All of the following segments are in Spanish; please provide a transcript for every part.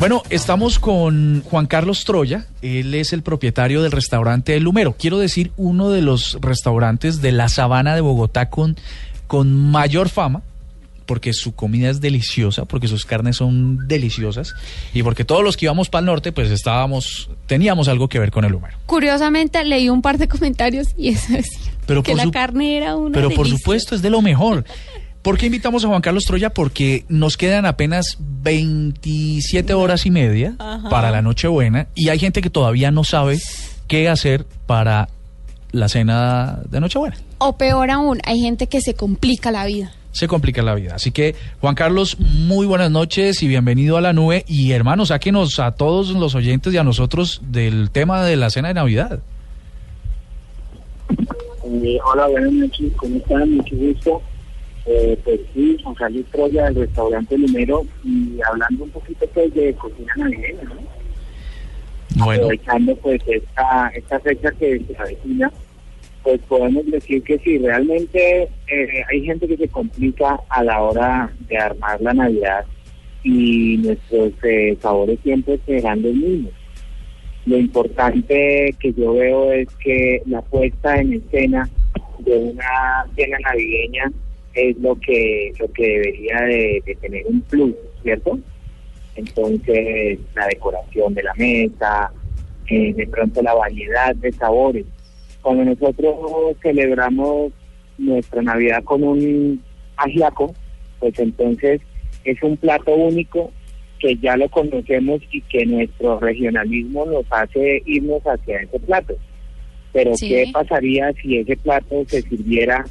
Bueno, estamos con Juan Carlos Troya. Él es el propietario del restaurante El Lumero. Quiero decir, uno de los restaurantes de la sabana de Bogotá con, con mayor fama porque su comida es deliciosa, porque sus carnes son deliciosas y porque todos los que íbamos para el norte, pues estábamos, teníamos algo que ver con el número. Curiosamente leí un par de comentarios y eso Pero que por la su- carne era una Pero por supuesto es de lo mejor. ¿Por qué invitamos a Juan Carlos Troya? Porque nos quedan apenas 27 horas y media para la Nochebuena y hay gente que todavía no sabe qué hacer para la cena de Nochebuena. O peor aún, hay gente que se complica la vida. se complica la vida. Así que, Juan Carlos, muy buenas noches y bienvenido a la nube. Y hermano, sáquenos a todos los oyentes y a nosotros del tema de la cena de Navidad. Eh, hola, buenas noches, ¿cómo están? Mucho gusto. Eh, pues sí, Carlos Troya del restaurante Lumero y hablando un poquito pues de cocina navideña, ¿no? Bueno, Aprovechando pues esta, esta fecha que se avecina, pues podemos decir que sí, realmente eh, hay gente que se complica a la hora de armar la Navidad y nuestros eh, sabores siempre serán los mismos. Lo importante que yo veo es que la puesta en escena de una cena navideña es lo que lo que debería de, de tener un plus, ¿cierto? Entonces, la decoración de la mesa, eh, de pronto la variedad de sabores. Cuando nosotros celebramos nuestra Navidad con un ajiaco, pues entonces es un plato único que ya lo conocemos y que nuestro regionalismo nos hace irnos hacia ese plato. Pero Sí. ¿qué pasaría si ese plato se sirviera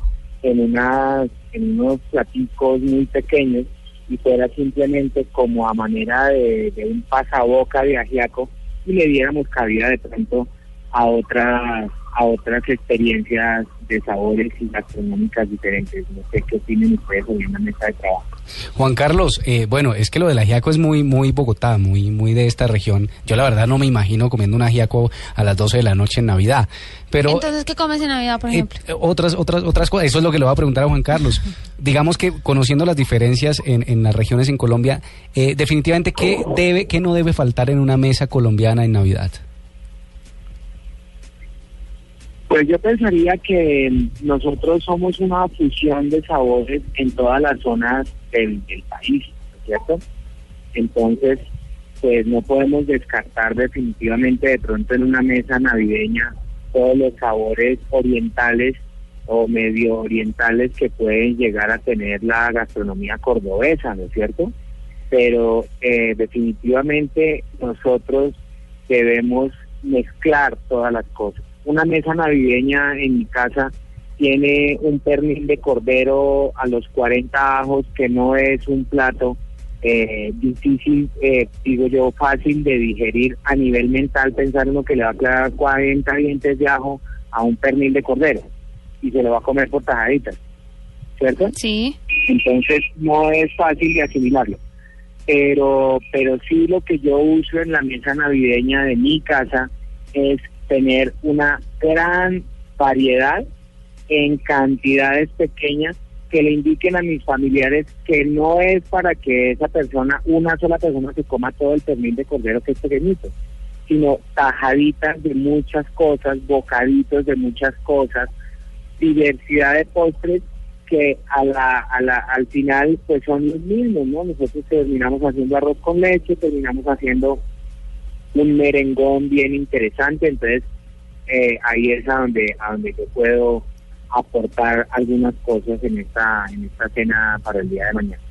en, unas, en unos platicos muy pequeños y fuera simplemente como a manera de, un pasaboca de ajiaco y le diéramos cabida de pronto a otras a otras experiencias de sabores y gastronómicas diferentes. No sé qué opinen ustedes sobre una mesa de trabajo. Juan Carlos, eh, bueno, es que lo del ajiaco es muy, muy Bogotá, muy, muy de esta región. Yo la verdad no me imagino comiendo un ajiaco a las 12 de la noche en Navidad. Pero Entonces, ¿qué comes en Navidad, por eh, ejemplo? eh, otras, otras, otras cosas, eso es lo que le voy a preguntar a Juan Carlos. Digamos que conociendo las diferencias en, en las regiones en Colombia, eh, definitivamente, ¿qué debe, qué no debe faltar en una mesa colombiana en Navidad? Pues yo pensaría que nosotros somos una fusión de sabores en todas las zonas del, del país, ¿cierto? Entonces, pues no podemos descartar definitivamente de pronto en una mesa navideña todos los sabores orientales o medio orientales que pueden llegar a tener la gastronomía cordobesa, ¿no es cierto? Pero eh, definitivamente nosotros debemos mezclar todas las cosas. Una mesa navideña en mi casa tiene un pernil de cordero a los 40 ajos, que no es un plato eh, difícil, eh, digo yo, fácil de digerir a nivel mental, pensar uno que le va a quedar 40 dientes de ajo a un pernil de cordero y se lo va a comer por tajaditas, ¿cierto? Sí. entonces no es fácil de asimilarlo. Pero, pero sí lo que yo uso en la mesa navideña de mi casa es tener una gran variedad en cantidades pequeñas que le indiquen a mis familiares que no es para que esa persona, una sola persona se coma todo el pernil de cordero que es pequeñito, sino tajaditas de muchas cosas, bocaditos de muchas cosas, diversidad de postres que a la, a la, al final pues son los mismos, ¿no? Nosotros terminamos haciendo arroz con leche, terminamos haciendo un merengón bien interesante, entonces eh, ahí es a donde, a donde yo puedo aportar algunas cosas en esta, en esta cena para el día de mañana.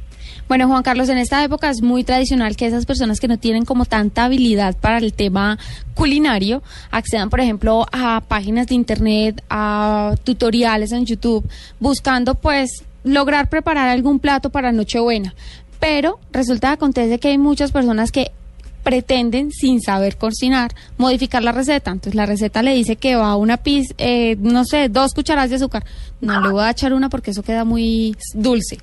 Bueno, Juan Carlos, en esta época es muy tradicional que esas personas que no tienen como tanta habilidad para el tema culinario accedan, por ejemplo, a páginas de internet, a tutoriales en YouTube, buscando pues lograr preparar algún plato para Nochebuena. Pero resulta acontece que hay muchas personas que pretenden, sin saber cocinar, modificar la receta. Entonces la receta le dice que va una pizza, eh, no sé, dos cucharadas de azúcar. No le voy a echar una porque eso queda muy dulce.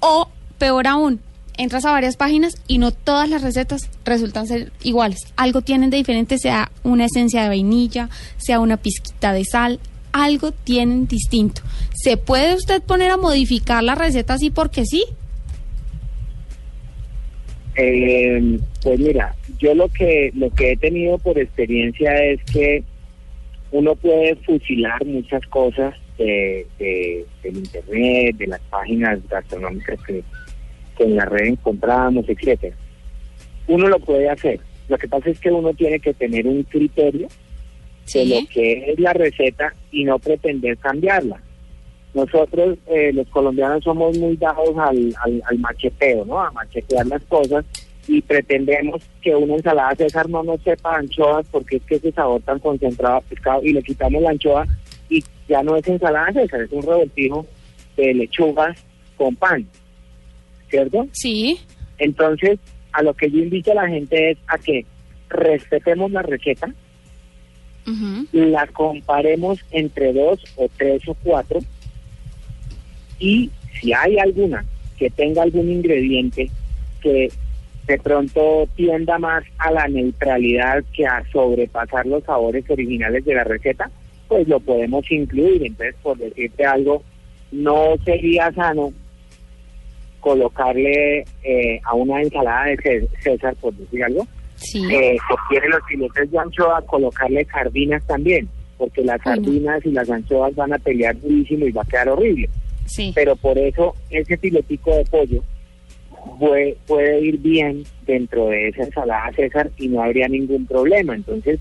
O peor aún, entras a varias páginas y no todas las recetas resultan ser iguales. Algo tienen de diferente, sea una esencia de vainilla, sea una pizquita de sal, algo tienen distinto. ¿Se puede usted poner a modificar la receta así porque sí? Eh, pues mira, yo lo que lo que he tenido por experiencia es que uno puede fusilar muchas cosas de, de- del internet, de las páginas gastronómicas que, que en la red encontramos, etcétera. Uno lo puede hacer. Lo que pasa es que uno tiene que tener un criterio de lo que es la receta y no pretender cambiarla. Nosotros, eh, los colombianos, somos muy dados al, al, al macheteo, ¿no? A machetear las cosas y pretendemos que una ensalada César no nos sepa anchoas porque es que ese sabor tan concentrado a pescado y le quitamos la anchoa y ya no es ensalada César, es un revoltijo de lechugas con pan, ¿cierto? Sí. Entonces, a lo que yo invito a la gente es a que respetemos la receta, la comparemos entre dos o tres o cuatro y si hay alguna que tenga algún ingrediente que de pronto tienda más a la neutralidad que a sobrepasar los sabores originales de la receta, pues lo podemos incluir. Entonces, por decirte algo, no sería sano colocarle eh, a una ensalada de Cé- César, por decir algo, Sí. eh, si quiere los filetes de anchoa, colocarle sardinas también, porque las sardinas y las anchoas van a pelear durísimo y va a quedar horrible. Sí. Pero por eso ese filetico de pollo puede, puede ir bien dentro de esa ensalada César y no habría ningún problema. Entonces,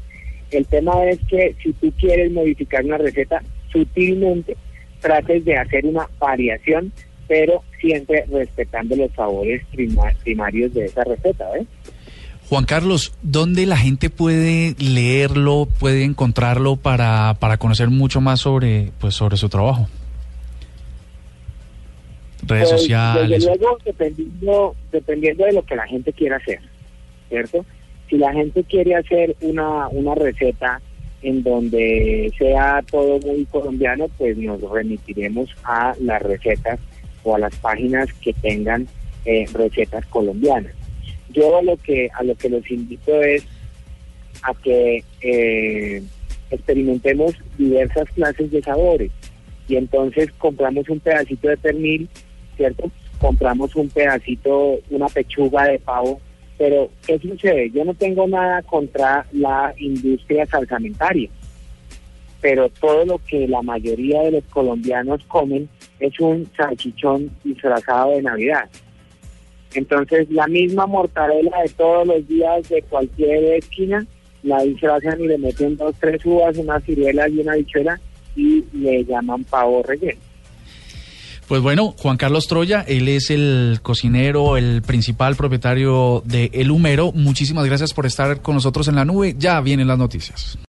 el tema es que si tú quieres modificar una receta, sutilmente trates de hacer una variación, pero siempre respetando los sabores prima- primarios de esa receta, ¿ves? Juan Carlos, ¿dónde la gente puede leerlo, puede encontrarlo para, para conocer mucho más sobre, pues, sobre su trabajo? Redes Pues, sociales. Desde luego, dependiendo, dependiendo de lo que la gente quiera hacer, ¿cierto? Si la gente quiere hacer una, una receta en donde sea todo muy colombiano, pues nos remitiremos a las recetas o a las páginas que tengan eh, recetas colombianas. Yo a lo que a lo que los invito es a que eh, experimentemos diversas clases de sabores y entonces compramos un pedacito de pernil, ¿cierto? Compramos un pedacito, una pechuga de pavo, pero ¿qué sucede? Yo no tengo nada contra la industria salsamentaria, pero todo lo que la mayoría de los colombianos comen es un salchichón disfrazado de Navidad. Entonces, la misma mortadela de todos los días de cualquier esquina, la disfrazan y le meten dos, tres uvas, una ciruela y una bichuela y le llaman pavo relleno. Pues bueno, Juan Carlos Troya, él es el cocinero, el principal propietario de El Humero. Muchísimas gracias por estar con nosotros en la nube. Ya vienen las noticias.